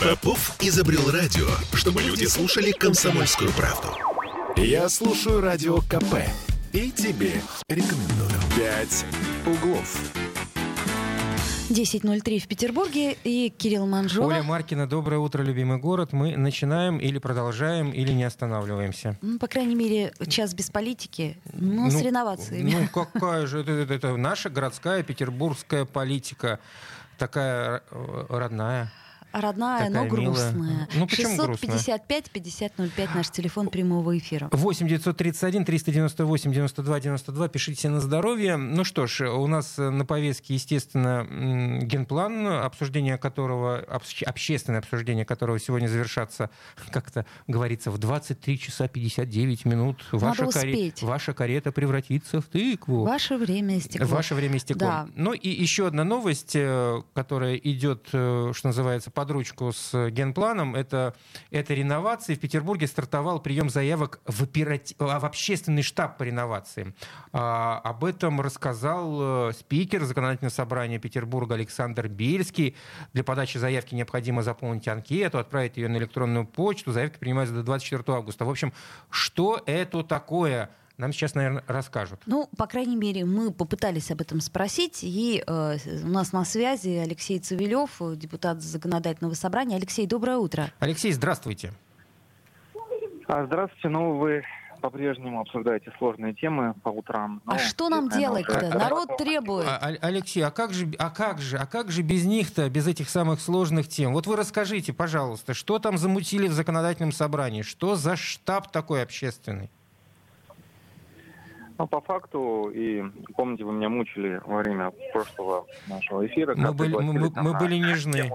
Попов изобрел радио, чтобы люди слушали комсомольскую правду. Я слушаю радио КП и тебе рекомендую. «Пять углов». 10.03 в Петербурге и Кирилл Манжула. Оля Маркина, доброе утро, любимый город. Мы начинаем или продолжаем, или не останавливаемся. Ну, по крайней мере, час без политики, но ну, с реновациями. Ну, какая же, это, это, это наша городская петербургская политика, такая э, родная. Родная, Такая но грустная. Ну, почему 655 5005 наш телефон прямого эфира. 8 931 398 92 92. Пишите на здоровье. Ну что ж, у нас на повестке, естественно, генплан, обсуждение которого, общественное обсуждение которого сегодня завершаться, как-то говорится, в 23 часа 59 минут. Ваша, каре... Ваша карета превратится в тыкву. Ваше время истекло. Ваше время истекло. Да. Ну и еще одна новость, э, которая идет, э, что называется, под ручку с генпланом. Это, это реновации. В Петербурге стартовал прием заявок в, операти... в общественный штаб по реновации. А, об этом рассказал э, спикер законодательного собрания Петербурга Александр Бельский. Для подачи заявки необходимо заполнить анкету, отправить ее на электронную почту. Заявки принимаются до 24 августа. В общем, что это такое? Нам сейчас, наверное, расскажут. Ну, по крайней мере, мы попытались об этом спросить, и э, у нас на связи Алексей Цивилев, депутат законодательного собрания. Алексей, доброе утро. Алексей, здравствуйте. А, здравствуйте. Ну, вы по-прежнему обсуждаете сложные темы по утрам. А что нам делать-то? Народ требует. А, Алексей, а как же, а как же, а как же без них-то, без этих самых сложных тем? Вот вы расскажите, пожалуйста, что там замутили в законодательном собрании? Что за штаб такой общественный? Ну, по факту, и помните, вы меня мучили во время прошлого нашего эфира. Мы, были, мы, мы, были нежны.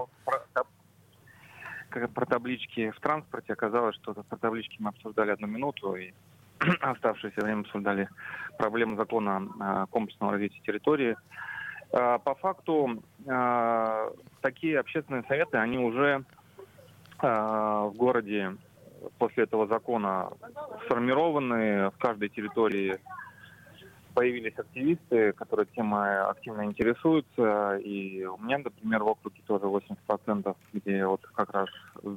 Про, про таблички в транспорте оказалось, что про таблички мы обсуждали одну минуту, и оставшееся время обсуждали проблему закона комплексного развития территории. А, по факту, а, такие общественные советы, они уже а, в городе после этого закона сформированы в каждой территории появились активисты, которые темой активно интересуются. И у меня, например, в округе тоже 80%, где вот как раз э,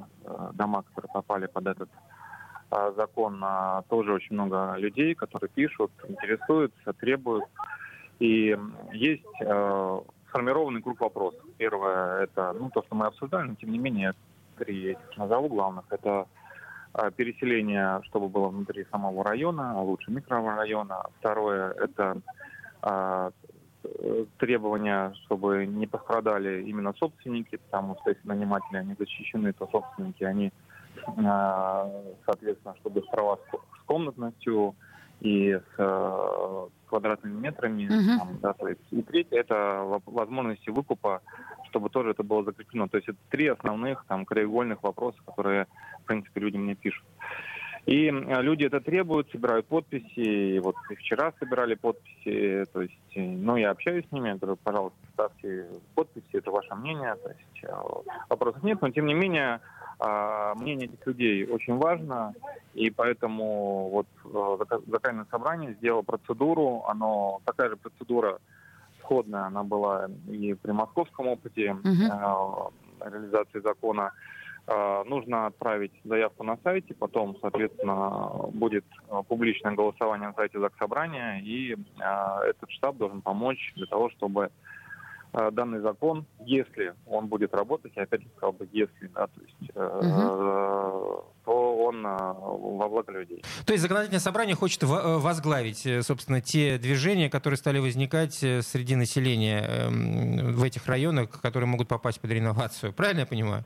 дома, которые попали под этот э, закон, а, тоже очень много людей, которые пишут, интересуются, требуют. И есть э, сформированный круг вопросов. Первое, это ну, то, что мы обсуждали, но тем не менее, три назову главных. Это переселение, чтобы было внутри самого района, а лучше микрорайона. Второе – это а, требования, чтобы не пострадали именно собственники, потому что если наниматели они защищены, то собственники, они, а, соответственно, чтобы права с комнатностью и с квадратными метрами. Uh-huh. Там, да, то есть, и третье – это возможности выкупа, чтобы тоже это было закреплено. То есть это три основных там краеугольных вопроса, которые в принципе, люди мне пишут. И э, люди это требуют, собирают подписи. И вот и вчера собирали подписи. То есть, э, ну, я общаюсь с ними, говорю, пожалуйста, ставьте подписи, это ваше мнение. То есть э, вопросов нет, но тем не менее мнение этих людей очень важно, и поэтому вот законодательное собрание сделало процедуру, оно такая же процедура сходная, она была и при московском опыте uh-huh. реализации закона. Э, нужно отправить заявку на сайте, потом, соответственно, будет э, публичное голосование на сайте Заксобрания, и этот штаб должен помочь для того, чтобы данный закон, если он будет работать, я опять сказал бы, если, да, то есть, угу. то он во благо людей. То есть законодательное собрание хочет возглавить, собственно, те движения, которые стали возникать среди населения эм, в этих районах, которые могут попасть под реновацию. Правильно я понимаю?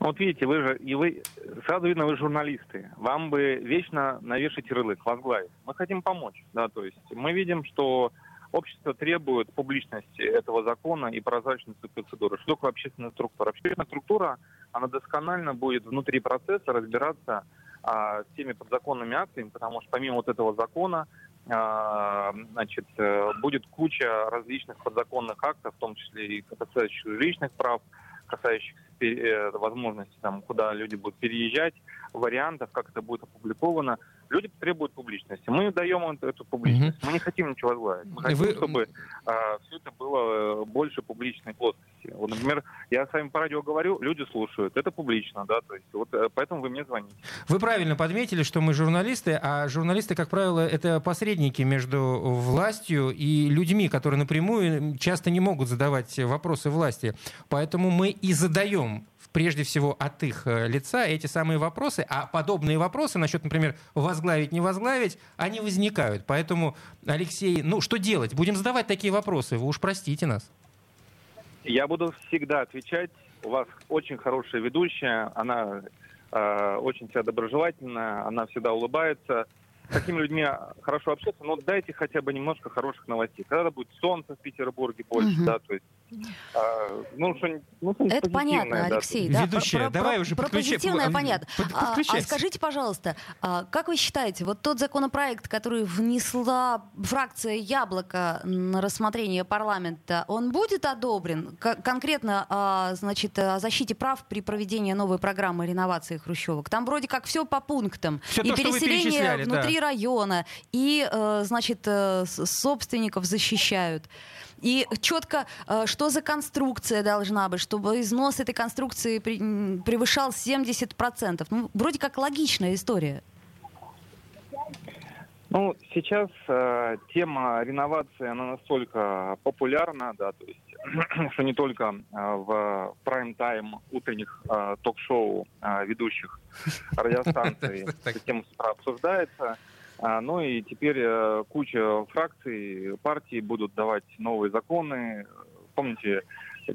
Вот видите, вы же, и вы, сразу видно, вы журналисты. Вам бы вечно навешать ярлык, возглавить. Мы хотим помочь, да, то есть мы видим, что общество требует публичности этого закона и прозрачности процедуры. Что такое общественная структура? Общественная структура, она досконально будет внутри процесса разбираться а, с теми подзаконными актами, потому что помимо вот этого закона а, значит, э, будет куча различных подзаконных актов, в том числе и касающихся личных прав, касающихся Э, возможности, там, куда люди будут переезжать, вариантов, как это будет опубликовано. Люди требуют публичности. Мы даем им эту публичность. Угу. Мы не хотим ничего возглавить. Мы хотим, Вы... чтобы а, все это было э, больше публичной плоскости. Вот, например, я с вами по радио говорю, люди слушают, это публично, да, то есть вот э, поэтому вы мне звоните. Вы правильно подметили, что мы журналисты, а журналисты, как правило, это посредники между властью и людьми, которые напрямую часто не могут задавать вопросы власти. Поэтому мы и задаем прежде всего от их э, лица эти самые вопросы, а подобные вопросы насчет, например, возглавить, не возглавить, они возникают. Поэтому, Алексей, ну что делать? Будем задавать такие вопросы, вы уж простите нас. Я буду всегда отвечать. У вас очень хорошая ведущая, она э, очень вся доброжелательная, она всегда улыбается. С такими людьми хорошо общаться, но дайте хотя бы немножко хороших новостей. Когда будет солнце в Петербурге больше, угу. да, то есть ну, что, ну, Это понятно, Алексей. Да, Ведущая, про, давай про, уже Про позитивное понятно. А, а скажите, пожалуйста, а, как вы считаете, вот тот законопроект, который внесла фракция «Яблоко» на рассмотрение парламента, он будет одобрен? К- конкретно, а, значит, о защите прав при проведении новой программы реновации хрущевок. Там вроде как все по пунктам. Все и то, переселение внутри да. района, и, э, значит, э, собственников защищают. И четко, э, что за конструкция должна быть, чтобы износ этой конструкции превышал 70%. Ну, вроде как логичная история. Ну, сейчас э, тема реновации, она настолько популярна, да, то есть, что не только э, в прайм-тайм утренних э, ток-шоу э, ведущих радиостанций эта тема с утра обсуждается, ну и теперь э, куча фракций, партий будут давать новые законы. Помните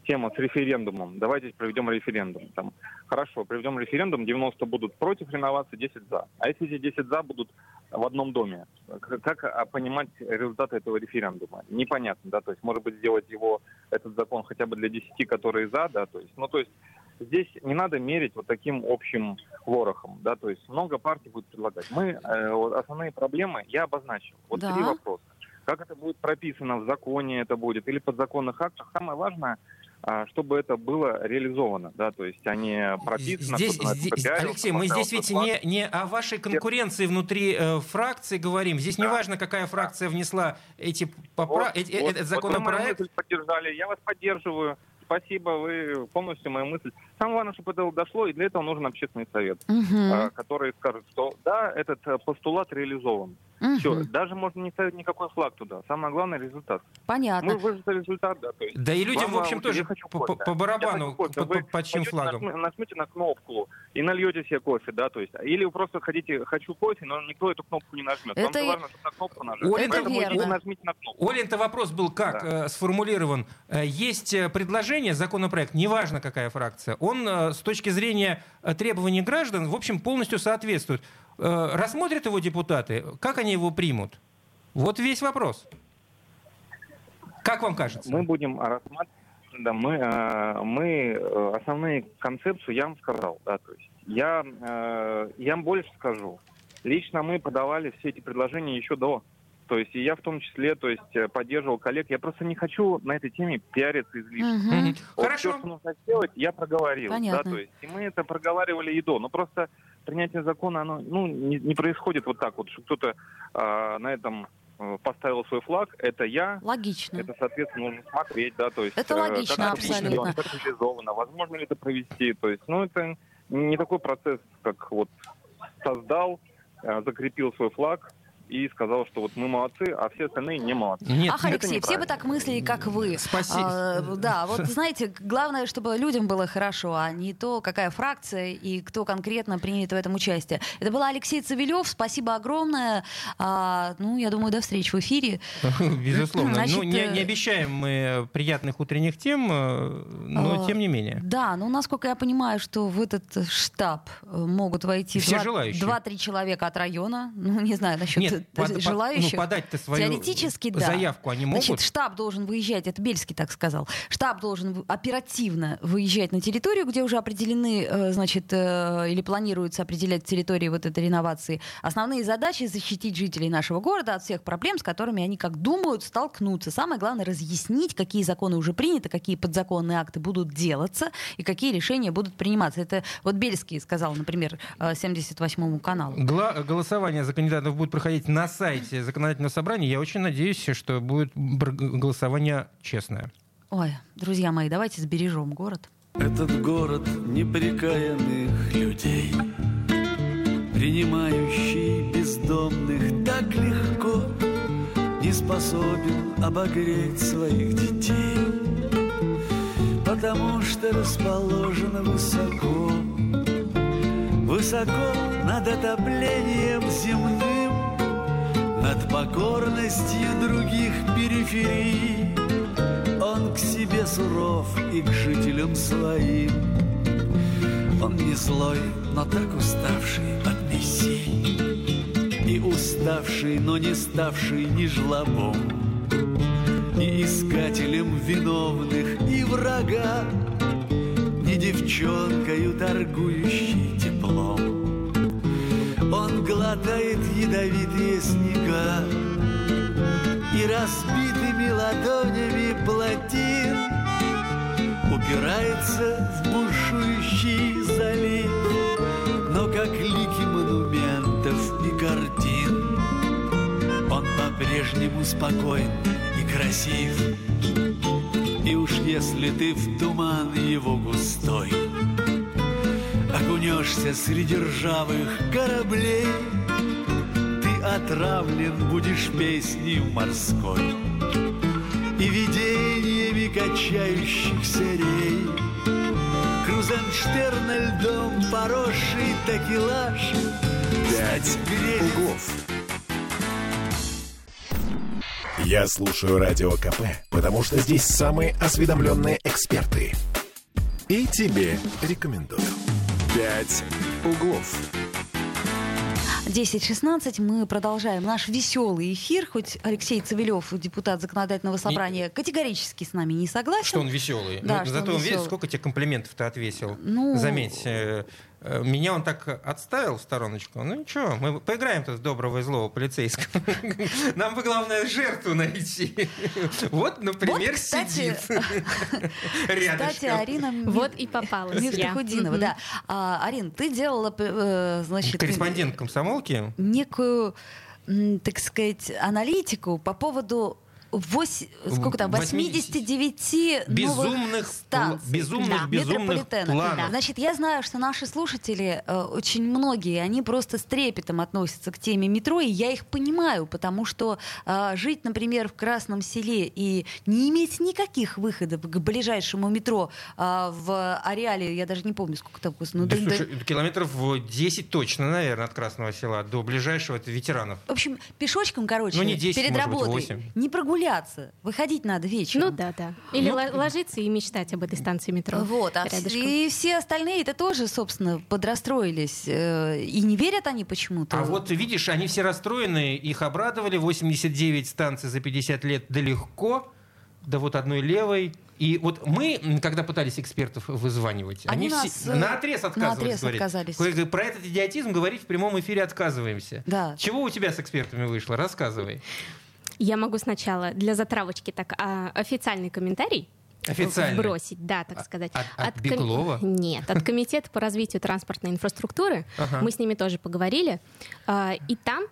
тема с референдумом? Давайте проведем референдум. Там, хорошо, проведем референдум, 90 будут против реновации, 10 за. А если эти 10 за будут в одном доме, как а, понимать результаты этого референдума? Непонятно, да, то есть, может быть, сделать его, этот закон хотя бы для 10, которые за, да, то есть, ну, то есть, здесь не надо мерить вот таким общим ворохом, да, то есть много партий будет предлагать. Мы э, вот основные проблемы я обозначил. Вот да. три вопроса. Как это будет прописано в законе, это будет или подзаконных актах. Самое важное, а, чтобы это было реализовано, да, то есть они прописаны. Здесь, здесь Алексей, мы здесь ведь не, не о вашей конкуренции внутри э, фракции говорим. Здесь да. не важно, какая фракция внесла эти, попра... вот, эти вот, этот законопроект. Вот вы поддержали, я вас поддерживаю спасибо, вы полностью мою мысль. Самое главное, чтобы это дошло, и для этого нужен общественный совет, угу. который скажет, что да, этот э, постулат реализован. Угу. Все, даже можно не ставить никакой флаг туда. Самое главное результат. Понятно. Мы выжили результат, да. То есть, да и людям, в общем, тоже по, по, по барабану, по, по, под чьим флагом. Нажмите на кнопку и нальете себе кофе, да, то есть. Или вы просто хотите «хочу кофе», но никто эту кнопку не нажмет. Это Вам важно, чтобы на кнопку нажать. Оля, это верно. нажмите на кнопку. Олен-то вопрос был как да. э, сформулирован. Э, есть предложение, законопроект, неважно какая фракция, он э, с точки зрения э, требований граждан, в общем, полностью соответствует. Э, рассмотрят его депутаты, как они его примут? Вот весь вопрос. Как вам кажется? Мы будем рассматривать, да, мы, мы основные концепцию я вам сказал, да, то есть я, я вам больше скажу. Лично мы подавали все эти предложения еще до. То есть и я в том числе, то есть поддерживал коллег. Я просто не хочу на этой теме пиариться излишне. Угу. Вот Хорошо. Все, что нужно сделать, я проговорил. Понятно. Да, то есть и мы это проговаривали и до. Но просто принятие закона, оно ну, не, не происходит вот так вот, что кто-то э, на этом э, поставил свой флаг, это я. Логично. Это, соответственно, нужно смотреть, да, то есть... Это э, логично, как абсолютно. Как реализовано, возможно ли это провести, то есть, ну, это не такой процесс, как вот создал, э, закрепил свой флаг, и сказал, что вот мы молодцы, а все остальные не молодцы. Нет, Ах, Алексей, все бы так мыслили, как вы. Спасибо. А, да, вот знаете, главное, чтобы людям было хорошо, а не то, какая фракция и кто конкретно примет в этом участие. Это был Алексей Цивилев. Спасибо огромное. А, ну, я думаю, до встречи в эфире. Безусловно. Значит, ну, не, не э, обещаем мы приятных утренних тем, э, но а, тем не менее. Да, ну, насколько я понимаю, что в этот штаб э, могут войти 2-3 человека от района. Ну, не знаю насчет Нет, под, желающих. Ну, подать-то свою теоретически, да. заявку они могут. Значит, штаб должен выезжать, это Бельский так сказал, штаб должен оперативно выезжать на территорию, где уже определены, э, значит, э, или планируется определять территории вот этой реновации. Основные задачи защитить жителей нашего города от всех проблем, с которыми они, как думают, столкнутся. Самое главное разъяснить, какие законы уже приняты, какие подзаконные акты будут делаться и какие решения будут приниматься. Это вот Бельский сказал, например, 78-му э, каналу. Голосование за кандидатов будет проходить на сайте законодательного собрания. Я очень надеюсь, что будет голосование честное. Ой, друзья мои, давайте сбережем город. Этот город неприкаянных людей, Принимающий бездомных так легко, Не способен обогреть своих детей, Потому что расположен высоко, Высоко над отоплением земным, Над покорностью других периферий, Он к себе суров и к жителям своим. Он не злой, но так уставший от мессий, И уставший, но не ставший ни жлобом, И искателем виновных и врага, Ни девчонкою, торгующей теплом. Он глотает ядовитые снега И разбитыми ладонями плотин Упирается в бушующий залив. Но как лики монументов и картин Он по-прежнему спокоен и красив. И уж если ты в туман его густой Окунешься среди ржавых кораблей Ты отравлен будешь песней морской И видениями качающихся рей Крузенштерна льдом поросший такелаж «Пять грех углов». Я слушаю Радио КП, потому что здесь самые осведомленные эксперты. И тебе рекомендую. «Пять углов». 10.16 мы продолжаем наш веселый эфир, хоть Алексей Цивилев, депутат законодательного собрания, категорически с нами не согласен. Что он веселый. Да, Ну, что Зато он веселый. сколько тебе комплиментов-то отвесил. Ну- Заметь, э, меня он так отставил в стороночку. Ну ничего, мы поиграем-то с доброго и злого полицейского. Нам бы главное жертву найти. Вот, например, Вот, кстати, сидит рядышком. Кстати, Арина Вот и попалась я. Мифтахудинова, да. А, Арин, ты делала, э, значит, Корреспондент комсомолки. некую, так сказать, аналитику по поводу вось- сколько там, 89 новых Безумных, станций безумных, Да. безумных планов. Значит, я знаю, что наши слушатели, э, очень многие, они просто с трепетом относятся к теме метро, и я их понимаю, потому что э, жить, например, в Красном селе и не иметь никаких выходов к ближайшему метро э, в ареале, я даже не помню, сколько там, ну, Да, да- да- слушай, километров 10 точно, наверное, от Красного села до ближайшего это ветеранов. В общем, пешочком, короче, Ну, не 10, перед может быть, работой. 8. Не прогуляться. Выходить надо вечером. Ну да, да. Или Ну, ло- ложиться и мечтать об этой станции метро. Вот, а рядышком. и все остальные это тоже, собственно, подрастроились. э, И не верят они почему-то. А вот видишь, они все расстроены, их обрадовали. 89 станций за 50 лет да легко, да вот одной левой. И вот мы, когда пытались экспертов вызванивать, Они они, нас, все э, на отрез отказывались. наотрез говорить. отказались. Говорят, Про этот идиотизм говорить в прямом эфире отказываемся. Да. Чего у тебя с экспертами вышло? Рассказывай. Я могу сначала для затравочки так а, официальный комментарий Официальный. Бросить, да, так От- сказать. от- от коми- Беглова? Нет, от Комитета по развитию транспортной инфраструктуры. Ага. Мы с ними тоже поговорили. А, И там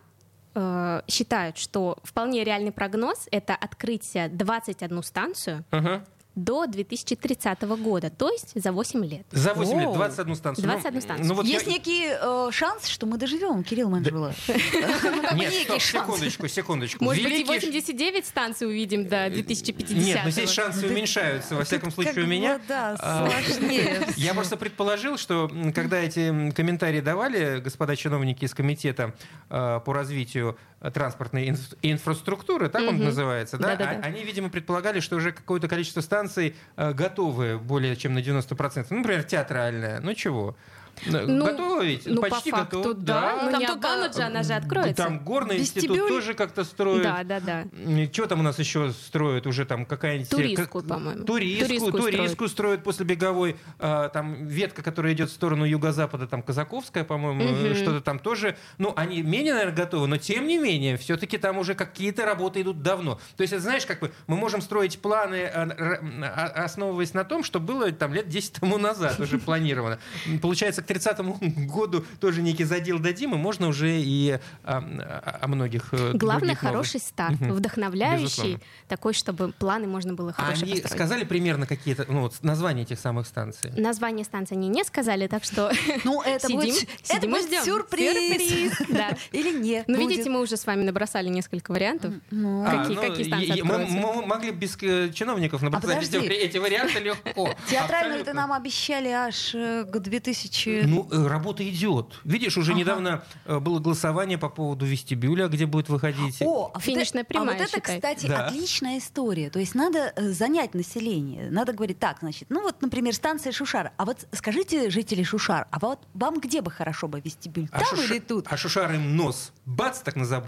э, считают, что вполне реальный прогноз — это открытие 21 станцию Ага. До 2030 года, то есть за 8 лет. За 8 лет Оу. 21 станцию. Ну, 21 станцию. Ну, вот Есть я- некий э, шанс, что мы доживем, Кирилл Манжула. Нет, некий стоп, секундочку, секундочку. Может быть, и Великий ш- 89 станций увидим до 2050 Нет, но здесь шансы уменьшаются, во всяком случае, у меня. Да, А, сложнее. Я просто предположил, что когда эти комментарии давали господа чиновники из комитета э, по развитию э, транспортной инф- инфраструктуры, так он Мгм. называется, да, Да-да-да. а- они, видимо, предполагали, что уже какое-то количество станций э, готовы более чем на 90%. Ну, например, театральная. Ну чего? Ну, готовы ведь? Ну, Почти по факту, готовы. да. Ну, Там не только- же, она же откроется. Там горный институт Вестибюль. тоже как-то строят. Да, да, да. Что там у нас еще строят? Уже там какая-нибудь... Туристскую, как- по-моему. Туристскую, Туристскую туристскую, строят после беговой. А, там ветка, которая идет в сторону юго-запада, там Казаковская, по-моему, Мгм. что-то там тоже. Ну, они менее, наверное, готовы, но тем не менее, все-таки там уже какие-то работы идут давно. То есть, это, знаешь, как бы мы можем строить планы, а, р- а, основываясь на том, что было там лет 10 тому назад уже планировано. Получается, 30 году тоже некий задел дадим, и можно уже и о, о многих э, Главное, новых. хороший старт, вдохновляющий, Безусловно. такой, чтобы планы можно было А хорошие они построить. сказали примерно какие-то, ну, вот названия этих самых станций? Название станции они не сказали, так что Ну, это Сидим, будет, сюрприз. Или нет. Ну, видите, мы уже с вами набросали несколько вариантов. Ну, А, Какие- ну, какие станции мы, мы могли без э, чиновников набросать эти, подожди. эти варианты легко. Театральную это Абсолютно. нам обещали аж э, к 2000... Ну, э, работа идет. Видишь, уже Ага. недавно было голосование по поводу вестибюля, где будет выходить. О, а вот Финишная это- прямая, А вот это, считай. кстати, Да. отличная история. То есть надо занять население. Надо говорить так, значит, ну вот, например, станция Шушар. А вот скажите, жители Шушар, а вот вам где бы хорошо бы вестибюль? А Там или тут? А шушар им нос. Бац, так на забор.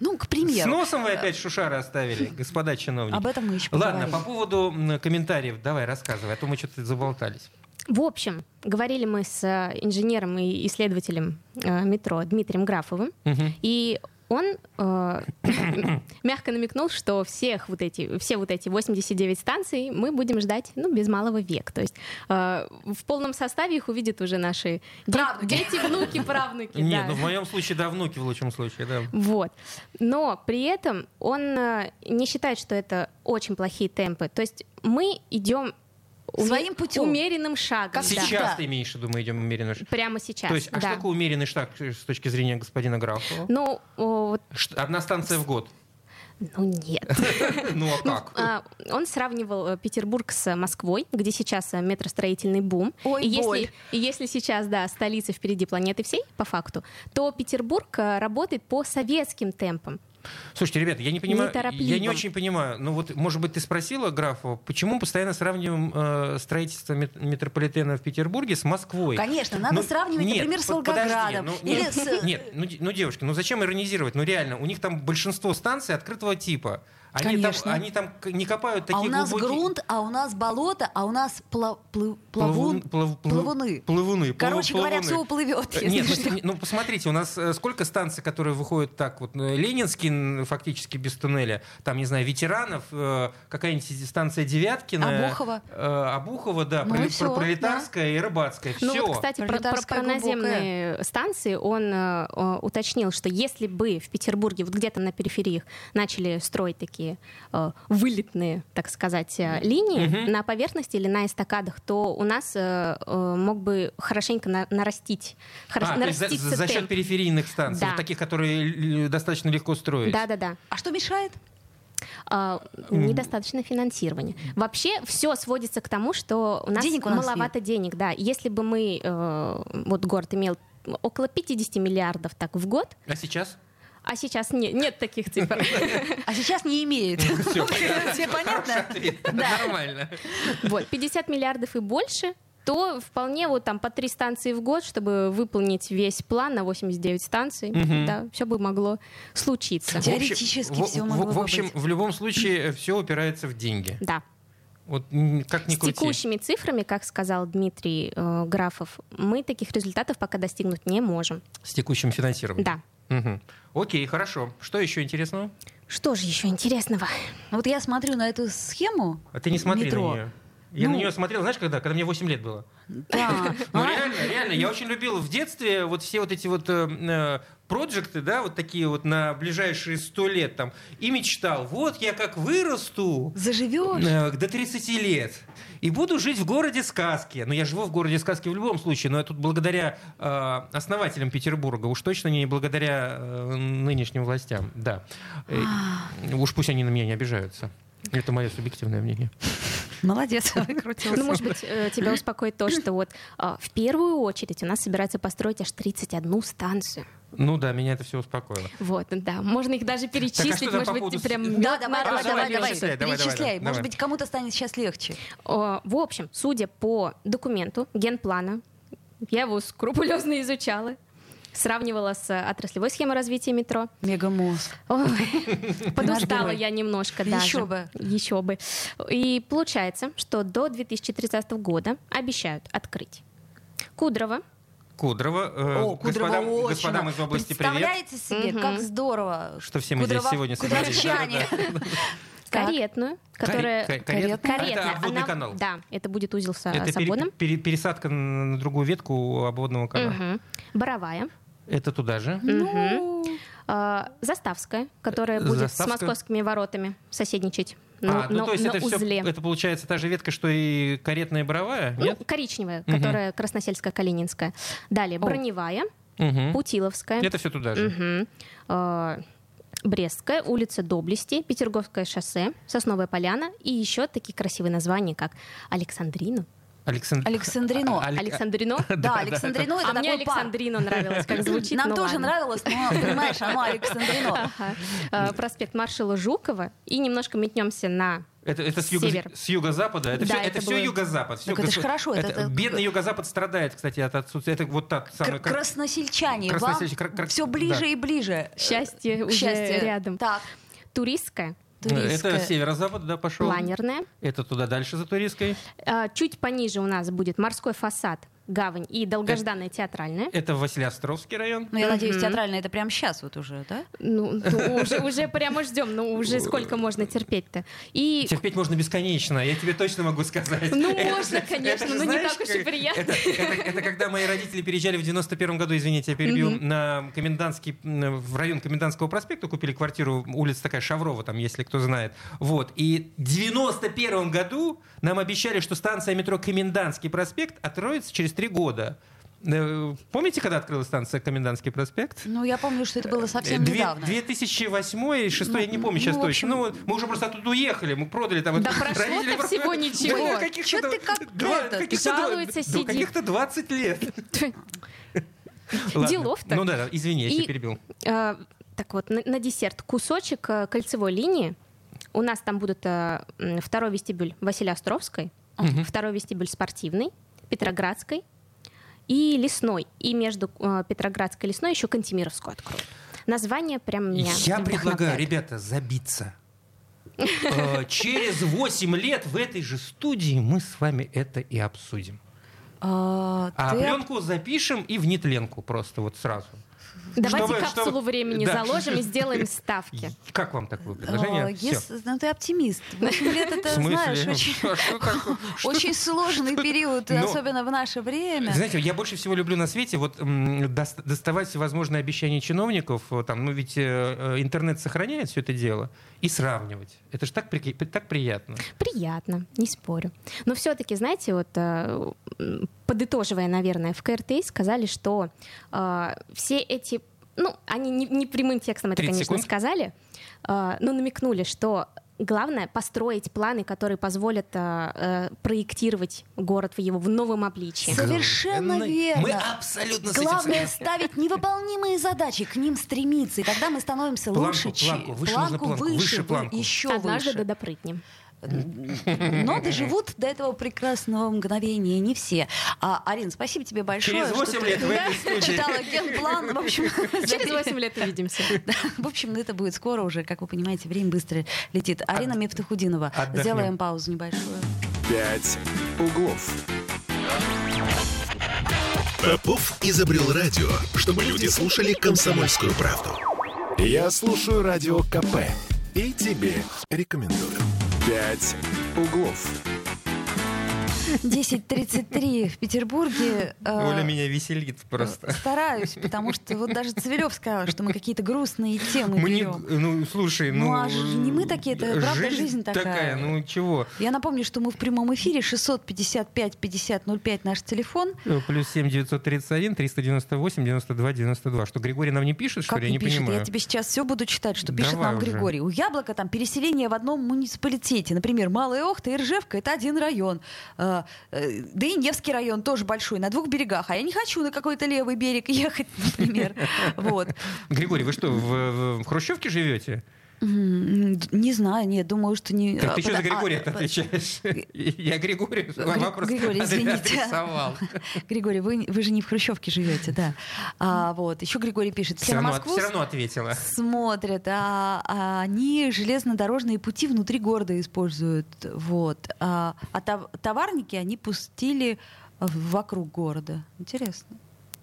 Ну, к С примеру. носом вы опять шушары оставили, господа чиновники. Об этом мы еще Ладно, поговорим. по поводу комментариев, давай рассказывай, а то мы что-то заболтались. В общем, говорили мы с э, инженером и исследователем э, метро Дмитрием Графовым, Мгм. и он э, мягко намекнул, что всех вот эти, все вот эти 89 станций мы будем ждать ну, без малого век. То есть э, в полном составе их увидят уже наши Правнуки. дети, внуки, правнуки. Нет, да. ну в моем случае, да, внуки в лучшем случае, да. Вот. Но при этом он э, не считает, что это очень плохие темпы. То есть мы идем Своим путем. умеренным шагом. Как да. Сейчас ты имеешь в виду, мы идем умеренно. Прямо сейчас. То есть, а да. что такое умеренный шаг э, с точки зрения господина Графова? Ну, о, вот, Одна станция в год. ну нет. Ну а Ну, как? а, Он сравнивал э, Петербург с Москвой, где сейчас э, метростроительный бум. Ой, и, если, и если сейчас, да, столица впереди планеты всей, по факту, то Петербург э, работает по советским темпам. Слушайте, ребята, я не понимаю, Неторопливо. я не очень понимаю. Ну вот, может быть, ты спросила Графова, почему мы постоянно сравниваем э, строительство мет- метрополитена в Петербурге с Москвой? Конечно, надо Ну, сравнивать, нет, например, с подожди, Волгоградом. ну, или нет, с... нет, ну, ну, девушки, ну зачем иронизировать? Ну реально, у них там большинство станций открытого типа. Они там, Конечно. они там не копают А такие у нас глубокие... грунт, а у нас болото, а у нас пла- плы- Плавун- плавун, плав- плав- плавуны. Плавуны. Короче плав- говоря, плавуны. все уплывет. Э, Нет, ну, что. ну посмотрите, у нас э, сколько станций, которые выходят так вот, э, Ленинский фактически без туннеля, там, не знаю, ветеранов, какая-нибудь станция Девяткина. Обухова. э, Обухова, да, Ну и Проле- всё, Пролетарская и Рыбацкая. Ну Все. вот, кстати, про, про- про наземные станции он э, уточнил, что если бы в Петербурге, вот где-то на перифериях, начали строить такие э, вылетные, так сказать, э, линии Мгм. на поверхности или на эстакадах, то у нас э, э, мог бы хорошенько на- нарастить, А, то есть за, нараститься за счет темп. периферийных станций, Да. вот таких, которые достаточно легко строить. Да-да-да. А что мешает? А, недостаточно финансирования. Вообще все сводится к тому, что у нас, Денег у нас маловато денег. Да, если бы мы э, вот город имел около 50 миллиардов так в год, А сейчас? А сейчас не- нет таких цифр. А сейчас не имеет. Все, Все понятно? Нормально. Вот 50 миллиардов и больше то вполне вот там по три станции в год, чтобы выполнить весь план на 89 станций, Мгм. да, все бы могло случиться. В общем- Теоретически в- всё в- могло В бы общем, быть. в любом случае все упирается в деньги. Да. Вот как ни С крути. текущими цифрами, как сказал Дмитрий э, Графов, мы таких результатов пока достигнуть не можем. С текущим финансированием. Да. Мгм. Окей, хорошо. Что еще интересного? Что же еще интересного? Вот я смотрю на эту схему. А ты не смотри Метро. на нее. Я Ну. на нее смотрел, знаешь, когда? Когда мне 8 лет было. Да. Ну, реально, реально, я очень любил в детстве вот все вот эти вот э, э, проекты, да, вот такие вот на ближайшие 100 лет там, и мечтал, вот я как вырасту Заживешь? э, до 30 лет и буду жить в городе сказки. Ну, я живу в городе сказки в любом случае, но я тут благодаря э, основателям Петербурга, уж точно не благодаря э, нынешним властям, да. Э, уж пусть они на меня не обижаются. Это мое субъективное мнение. Молодец, выкрутился. Ну, может быть, э, тебя успокоит то, что вот а, в первую очередь у нас собираются построить аж 31 станцию. Ну да, меня это все успокоило. Вот, да. Можно их даже перечислить, там по может поводу быть, с- прям Да, давай, давай, давай, давай, перечисляй, давай, давай, перечисляй. давай. Может быть, кому-то станет сейчас легче. О, В общем, судя по документу генплана, я его скрупулезно изучала, сравнивала с отраслевой схемой развития метро. Мегамозг. Ой, подустала я немножко даже. Еще бы. Еще бы. И получается, что до 2030 года обещают открыть Кудрово, Кудрово. э, О, господам, очень. господам из области привет. Представляете себе, Мгм. как здорово. Что все мы здесь сегодня собрались. Каретную, которая... Каре- каретная? Каретная. Это обводный Она- канал. Да, это будет узел с, Это с пере- обводом. пере- пересадка на другую ветку обводного канала. Мгм. Боровая. Это туда же. А, Заставская, которая будет Заставская? с московскими воротами соседничать. На- а, ну на- то есть на это все, узле. это получается та же ветка, что и каретная боровая, Ну, нет? коричневая, Мгм. которая красносельская, калининская. Далее, О. Броневая, Мгм. Путиловская. Это все туда же. Мгм. А, Брестская, улица Доблести, Петерговское шоссе, Сосновая поляна и еще такие красивые названия, как Александрину. Александр... Александрино. А- Алек- Александрино? Да, Александрино это А мне такой пар. Александрино нравилось, как звучит. Нам ну тоже ладно. нравилось, но, понимаешь, оно Александрино. Ага. А, Проспект маршала Жукова. И немножко метнемся на Это, это с, юго- Север. с юго-запада? Это, Да, все, это это было- все юго-запад. всё Так это ж госу- хорошо, это- это- Бедный юго-запад страдает, кстати, от отсутствия. Это вот так самое... Кр- Красносельчане, вам Красносельчане, кра- кра- все ближе да. и ближе. счастье К уже рядом. Так, Туристская, туристская. Это северо-запад, да, пошел. планерная. Это туда дальше за туристской. А, Чуть пониже у нас будет морской фасад, гавань и долгожданная театральная. Это Василиостровский район. Ну, я надеюсь, театральная это прямо сейчас вот уже, да? Ну, ну, уже, уже прямо ждем, ну уже сколько можно терпеть-то. И Терпеть можно бесконечно, я тебе точно могу сказать. Ну, Это можно, конечно, это же но не так уж и приятно. Это, это- это когда мои родители переезжали в 91 году, извините, я перебью, на комендантский, в район Комендантского проспекта, купили квартиру, улица такая Шаврова, там, если кто знает. Вот. И в 91 году нам обещали, что станция метро Комендантский проспект откроется через три года. Э, Помните, когда открылась станция Комендантский проспект? Ну, я помню, что это было совсем Две- недавно. 2008 или 2006, я не Ну, помню сейчас ну, в точно. общем- Ну, мы уже просто оттуда уехали, мы продали там. Да это- прошло-то всего ничего. Да, два- ты как два- этот, каких-то жалуется, сидит. каких-то 20 лет. Делов-то. Ну да, извини, я И- тебя перебил. А, так вот, на, десерт кусочек э, кольцевой линии. У нас там будут э, второй вестибюль Василия Островской, второй вестибюль спортивный, Петроградской и лесной. И между э, Петроградской и лесной еще Кантемировскую откроют. Название прям меня Я предлагаю, ребята, забиться. Э, Через 8 лет в этой же студии мы с вами это и обсудим. А, А ты- пленку запишем и в нетленку просто вот сразу. Давайте Чтобы- капсулу чтобы- времени да. заложим и сделаем ставки. Как вам такое предложение? Всё. ес- ну, ты оптимист. 8 лет это, смысле? знаешь, очень, А что такое? Что очень сложный период, Ну, особенно в наше время. Знаете, я больше всего люблю на свете вот доставать всевозможные обещания чиновников, э, там, ну ведь э, э, интернет сохраняет все это дело, и сравнивать. Это же так, при- так приятно. Приятно, не спорю. Но все-таки, знаете, вот э, подытоживая, наверное, в КРТ сказали, что э, все эти, ну, они не, не прямым текстом это, 30 конечно, секунд. сказали, э, но намекнули, что главное построить планы, которые позволят э, э, проектировать город в его в новом обличии. Совершенно верно. Мы абсолютно Главное ставить невыполнимые задачи, к ним стремиться, и тогда мы становимся Планку, лучше, планку, выше нужно планку, выше планку. еще Однажды выше. да допрыгнем. Но доживут до этого прекрасного мгновения не все. А, Арин, спасибо тебе большое. Через что 8 ты, лет в да, этой студии. читала генплан. В общем, Через 8 лет увидимся. Да, в общем, это будет скоро уже, как вы понимаете, время быстро летит. Арина Мифтахудинова. отдохнем. Сделаем паузу небольшую. «Пять углов». Попов изобрел радио, чтобы люди слушали комсомольскую правду. Я слушаю радио КП и тебе рекомендую. «Пять углов». 10.33 в Петербурге. э, Оля меня веселит просто. Стараюсь, потому что вот даже Цивилев сказал, что мы какие-то грустные темы Мы не, берем. ну, слушай, Ну, ну... а не мы такие, это правда жизнь такая. ну чего? Я напомню, что мы в прямом эфире 655 50 05 наш телефон. Э, Плюс 7 931 398 92 92. Что, Григорий нам не пишет, что Как ли? Я не не пишет? понимаю. Я тебе сейчас все буду читать, что пишет Давай нам уже. Григорий. У Яблока там переселение в одном муниципалитете. Например, Малая Охта и Ржевка — это один район. Э, Да и Невский район тоже большой, на двух берегах. А я не хочу на какой-то левый берег ехать, например. Вот. Григорий, вы что, в, в Хрущевке живете? Не знаю, нет, думаю, что не... Так а, ты что за а, Григория по- отвечаешь? Я Григорию вам Гри- вопрос Григорий, извините. адресовал. Григорий, вы, вы же не в Хрущевке живете, да. А, вот. Еще Григорий пишет, все, Все равно, Москву все равно ответила. смотрят, а, а они железнодорожные пути внутри города используют. Вот. А, а тов- товарники они пустили вокруг города. Интересно.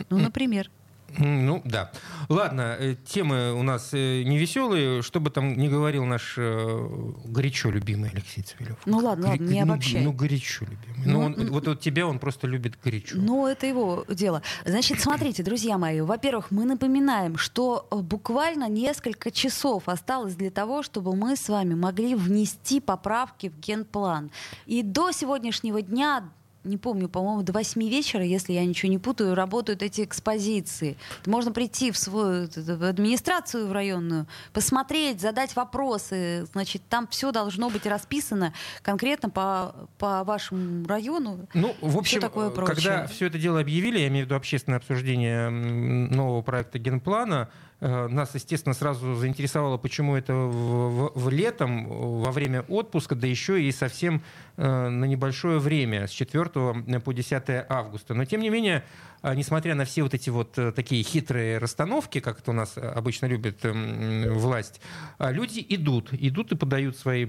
Ну, например. Ну, да. Ладно, э, темы у нас э, не веселые. Что бы там ни говорил наш э, горячо любимый Алексей Цивилев. Ну ладно, ладно, не ну, обобщай. Ну, горячо любимый. Ну, Ну, он- вот, вот тебя он просто любит горячо. Ну, это его дело. Значит, смотрите, друзья мои, во-первых, мы напоминаем, что буквально несколько часов осталось для того, чтобы мы с вами могли внести поправки в генплан. И до сегодняшнего дня не помню, по-моему, до 8 вечера, если я ничего не путаю, работают эти экспозиции. Можно прийти в свою в администрацию в районную, посмотреть, задать вопросы. Значит, там все должно быть расписано конкретно по, по вашему району. Ну, в общем, такое э, прочее. когда все это дело объявили, я имею в виду общественное обсуждение нового проекта генплана, нас, естественно, сразу заинтересовало, почему это в, в- в летом, э, во время отпуска, да еще и совсем э, на небольшое время, с 4 по 10 августа. Но, тем не менее, э, несмотря на все вот эти вот э, такие хитрые расстановки, как это у нас э, обычно любит м, власть, э, люди идут, идут и подают свои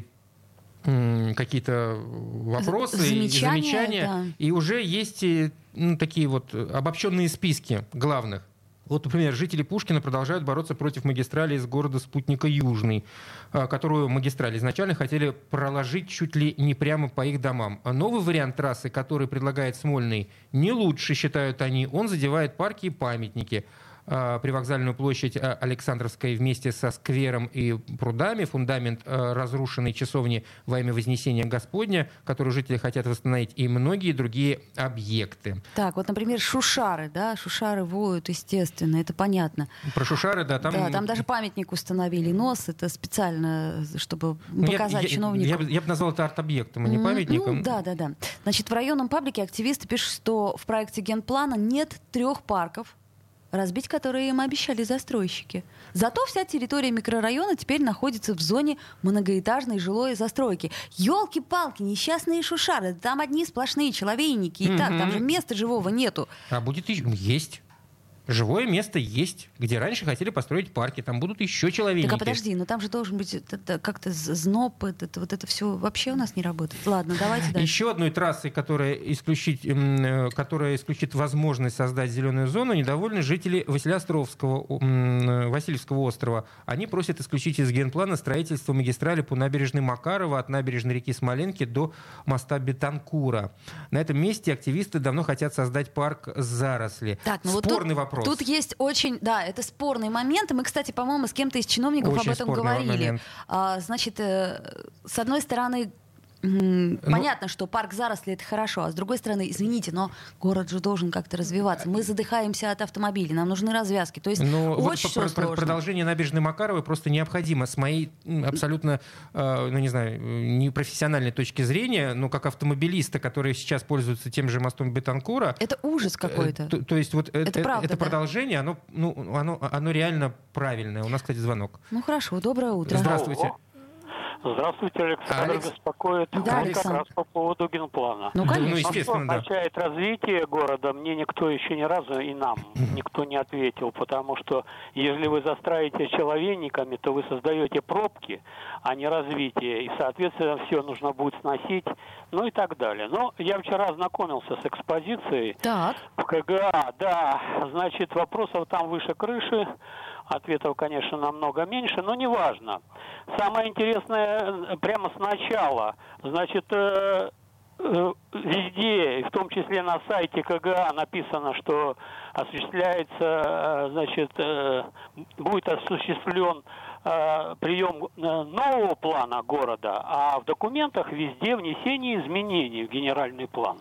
какие-то вопросы, и Замечания, замечания, да. и уже есть э, ну, такие вот обобщенные списки главных. Вот, например, жители Пушкина продолжают бороться против магистрали из города спутника Южный, а, которую магистраль изначально хотели проложить чуть ли не прямо по их домам. А новый вариант трассы, который предлагает Смольный, не лучше, считают они. Он задевает парки и памятники. А, Привокзальную площадь а, Александровской вместе со сквером и прудами, фундамент а, разрушенной часовни во имя Вознесения Господня, которую жители хотят восстановить, и многие другие объекты. Так, вот, например, шушары, да, шушары воют, естественно, это понятно. Про Шушары, да, там... да, там даже памятник установили, нос, это специально, чтобы Ну, я- показать я, чиновникам. Я, бы- я бы назвал это арт-объектом, а не М, памятником. Ну, да, да, да. Значит, в районном паблике активисты пишут, что в проекте генплана нет трех парков, разбить которые им обещали застройщики. Зато вся территория микрорайона теперь находится в зоне многоэтажной жилой застройки. Елки-палки, несчастные шушары, там одни сплошные человейники. И так, там же места живого нету. А будет еще... Есть. Живое место есть, где раньше хотели построить парки. Там будут еще человечки. Так, а подожди, но там же должен быть это- как-то зноб, это, это- вот это все вообще у нас не работает. Ладно, давайте дальше. Еще одной трассой, которая исключит, э, которая исключит возможность создать зеленую зону, недовольны жители Василиостровского, э, Васильевского острова. Они просят исключить из генплана строительство магистрали по набережной Макарова от набережной реки Смоленки до моста Бетанкура. На этом месте активисты давно хотят создать парк заросли. Так, ну вот Спорный тут, вопрос. Тут есть очень, да, это спорный момент. Мы, кстати, по-моему, с кем-то из чиновников Очень об этом говорили. момент. А, значит, э, с одной стороны, Ну- понятно, что парк заросли это хорошо, а с другой стороны, извините, но город же должен как-то развиваться. Мы задыхаемся от автомобилей, нам нужны развязки. То есть Ну, вот очень про- все про- сложно. продолжение набережной Макаровой просто необходимо. С моей абсолютно, э, ну не знаю, э, непрофессиональной точки зрения, но как автомобилиста, который сейчас пользуется тем же мостом Бетанкура, Это ужас какой-то. э, то, то есть вот э- Это э- правда, это да. продолжение, оно, ну, оно, оно реально правильное. У нас, кстати, звонок. Ну хорошо, доброе утро. Здравствуйте. Здравствуйте, Александр Алекс? беспокоит Да, как Александр. раз по поводу генплана. Ну, Да, конечно. ну, естественно, да. означает развитие города, мне никто еще ни разу и нам никто не ответил, потому что если вы застраиваете человейниками, то вы создаете пробки, а не развитие, и, соответственно, все нужно будет сносить, ну и так далее. Но я вчера ознакомился с экспозицией Так, в КГА, да, значит, вопросов там выше крыши, ответов, конечно, намного меньше, но неважно. Самое интересное э, прямо сначала, значит, э, э, везде, в том числе на сайте КГА написано, что осуществляется, значит, будет осуществлен прием нового плана города, а в документах везде внесение изменений в генеральный план.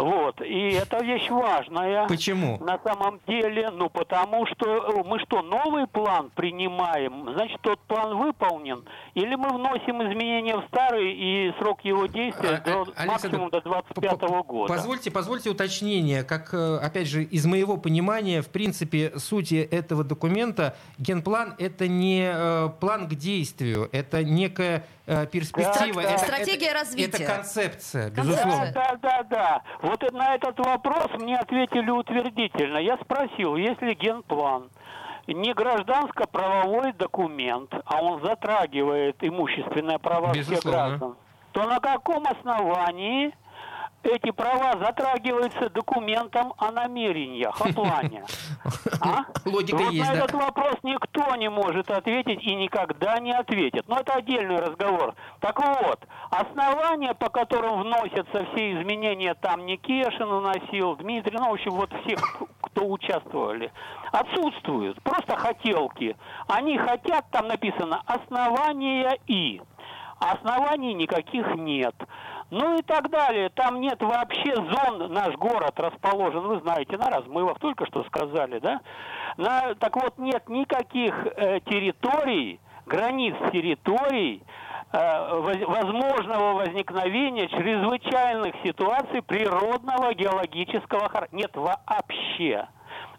Вот, и это вещь важная. Почему? На самом деле, ну потому что э, мы что, новый план принимаем, значит тот план выполнен, или мы вносим изменения в старый и срок его действия А, до, Александр, максимум до 25 П- года. Позвольте, позвольте уточнение, как, э, опять же, из моего понимания, в принципе, сути этого документа, генплан — это не э, план к действию, это некая перспектива. Да, это, Стратегия это- развития. Это концепция, Концепция. безусловно. Да, да, да. Вот на этот вопрос мне ответили утвердительно. Я спросил, если генплан. Не гражданско-правовой документ, а он затрагивает имущественное право всех граждан, то на каком основании эти права затрагиваются документом о намерениях, о плане? А? Логика вот есть, на да. этот вопрос никто не может ответить и никогда не ответит. Но это отдельный разговор. Так вот, основания, по которым вносятся все изменения, там Никешин уносил, Дмитрий, ну, в общем, вот всех, кто участвовали, отсутствуют. Просто хотелки. Они хотят, там написано, основания и. Оснований никаких нет. Ну и так далее. Там нет вообще зон, наш город расположен, вы знаете, на размывах, только что сказали, да? На, так вот, нет никаких э, территорий, границ территорий, э, воз- возможного возникновения чрезвычайных ситуаций природного геологического характера. Нет вообще.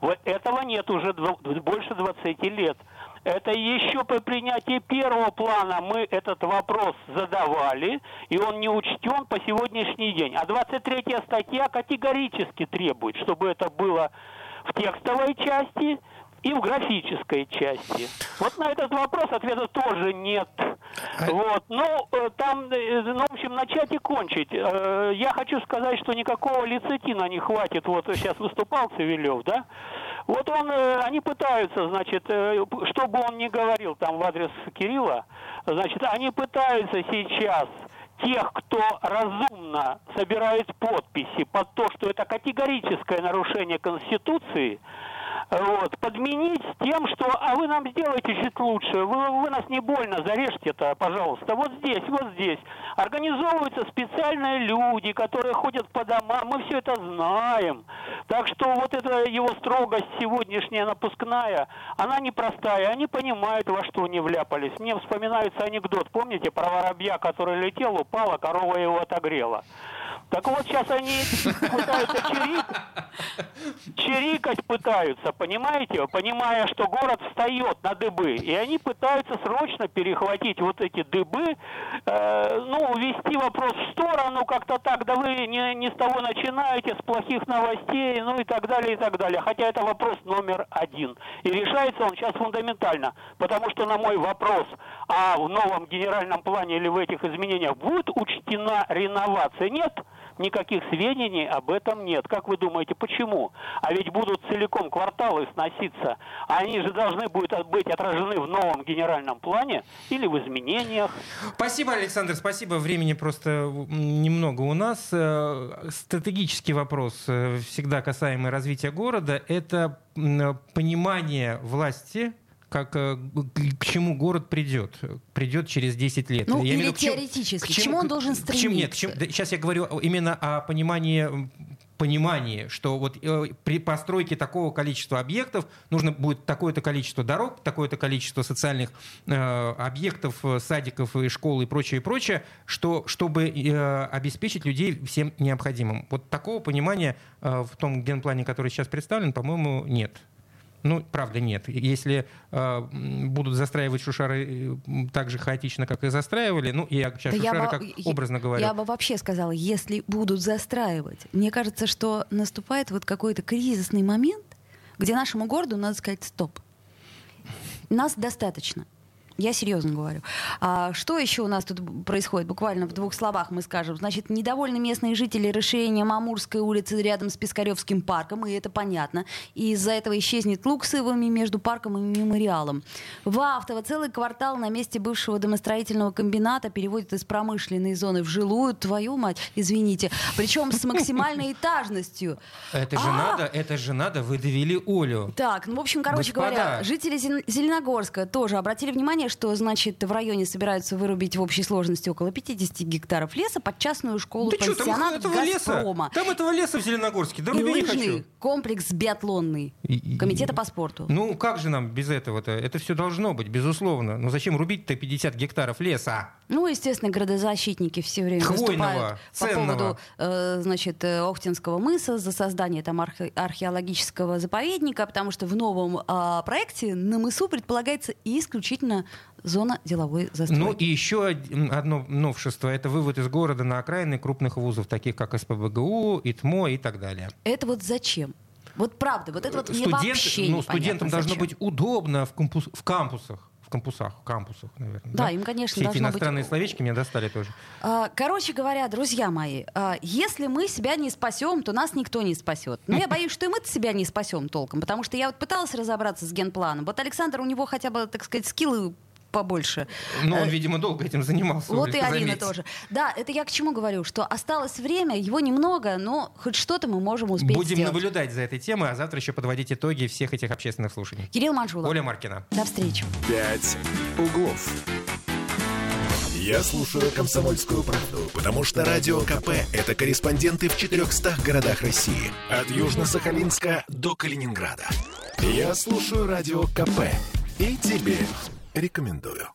Вот этого нет уже больше 20 лет. Это еще при принятии первого плана мы этот вопрос задавали, и он не учтен по сегодняшний день. А 23 статья категорически требует, чтобы это было в текстовой части и в графической части. Вот на этот вопрос ответа тоже нет. Вот. Ну, э, там, э, ну, в общем, начать и кончить. Э, Я хочу сказать, что никакого лецитина не хватит. Вот сейчас выступал Цивилев, да? Вот он, э, они пытаются, значит, э, что бы он ни говорил там в адрес Кирилла, значит, они пытаются сейчас тех, кто разумно собирает подписи под то, что это категорическое нарушение Конституции, вот, подменить тем, что а вы нам сделаете чуть лучше, вы, вы нас не больно зарежьте это, пожалуйста, вот здесь, вот здесь. Организовываются специальные люди, которые ходят по домам, мы все это знаем. Так что вот эта его строгость сегодняшняя напускная, она непростая, они понимают, во что они вляпались. Мне вспоминается анекдот, помните, про воробья, который летел, упал, а корова его отогрела. Так вот, сейчас они пытаются чирик, чирикать пытаются, понимаете, понимая, что город встает на дыбы. И они пытаются срочно перехватить вот эти дыбы, э, ну, увести вопрос в сторону, как-то так, да вы не, не с того начинаете, с плохих новостей, ну и так далее, и так далее. Хотя это вопрос номер один. И решается он сейчас фундаментально, потому что на мой вопрос, а в новом генеральном плане или в этих изменениях будет учтена реновация? Нет, никаких сведений об этом нет. Как вы думаете, почему? А ведь будут целиком кварталы сноситься. Они же должны будут быть отражены в новом генеральном плане или в изменениях. Спасибо, Александр, спасибо. Времени просто немного у нас. Э, Стратегический вопрос, э, всегда касаемый развития города, это м, понимание власти, как, э, к чему город придет. Придет через 10 лет. Ну, Я имею или виду, к чему- теоретически. К чему он должен к чему- нет, к чему- стремиться? да, сейчас я говорю именно о понимании понимании, что вот э, при постройке такого количества объектов нужно будет такое-то количество дорог, такое-то количество социальных э, объектов, э, садиков и школ и прочее, и прочее, что, чтобы э, обеспечить людей всем необходимым. Вот такого понимания э, в том генплане, который сейчас представлен, по-моему, нет. Ну, правда, нет. Если э, будут застраивать шушары э, так же хаотично, как и застраивали, ну, я сейчас Да я шушары бы- как я- образно говорю. Я бы вообще сказала, если будут застраивать. Мне кажется, что наступает вот какой-то кризисный момент, где нашему городу надо сказать стоп. Нас достаточно. Я серьезно говорю. А что еще у нас тут происходит? Буквально в двух словах мы скажем. Значит, недовольны местные жители расширением Амурской улицы рядом с Пискаревским парком, и это понятно. И из-за этого исчезнет лук с ивами между парком и мемориалом. В Автово целый квартал на месте бывшего домостроительного комбината переводят из промышленной зоны в жилую. Твою мать, извините. Причем с максимальной этажностью. Это же А! надо, это же надо, вы довели Олю. Так, ну, в общем, короче говоря, жители Зел- Зеленогорска тоже обратили внимание, что, значит, в районе собираются вырубить в общей сложности около 50 гектаров леса под частную школу Да что, там пансионат этого леса? «Газпрома». Там этого леса в Зеленогорске, да И не хочу. комплекс биатлонный И- и- комитета по спорту. Ну, как же нам без этого-то? Это все должно быть, безусловно. Но зачем рубить-то 50 гектаров леса? Ну, естественно, градозащитники все время Хвойного, выступают по ценного. поводу, э, значит, э, Охтинского мыса за создание там архе- археологического заповедника, потому что в новом а, проекте на мысу предполагается исключительно зона деловой застройки. Ну и еще од- одно новшество – это вывод из города на окраины крупных вузов, таких как СПБГУ, ИТМО и так далее. Это вот зачем? Вот правда, вот это вот мне Студент- вообще ну, студентам должно зачем. быть удобно в, кампус- в кампусах. В кампусах, кампусах, наверное. Да, им, конечно, Все эти должно быть- иностранные словечки меня достали тоже. А, Короче говоря, друзья мои, а, если мы себя не спасем, то нас никто не спасет. Но я боюсь, что и мы себя не спасем толком, потому что я вот пыталась разобраться с генпланом. Вот Александр, у него хотя бы, так сказать, скиллы побольше. Но он, Э, видимо, долго этим занимался. Вот и Арина тоже. Да, это я к чему говорю, что осталось время, его немного, но хоть что-то мы можем успеть Будем сделать. наблюдать за этой темой, а завтра еще подводить итоги всех этих общественных слушаний. Кирилл Манжулов. Оля Маркина. До встречи. «Пять углов». Я слушаю «Комсомольскую правду», потому что «Радио КП» — это корреспонденты в 400 городах России. От Южно-Сахалинска до Калининграда. Я слушаю «Радио КП» и тебе рекомендую.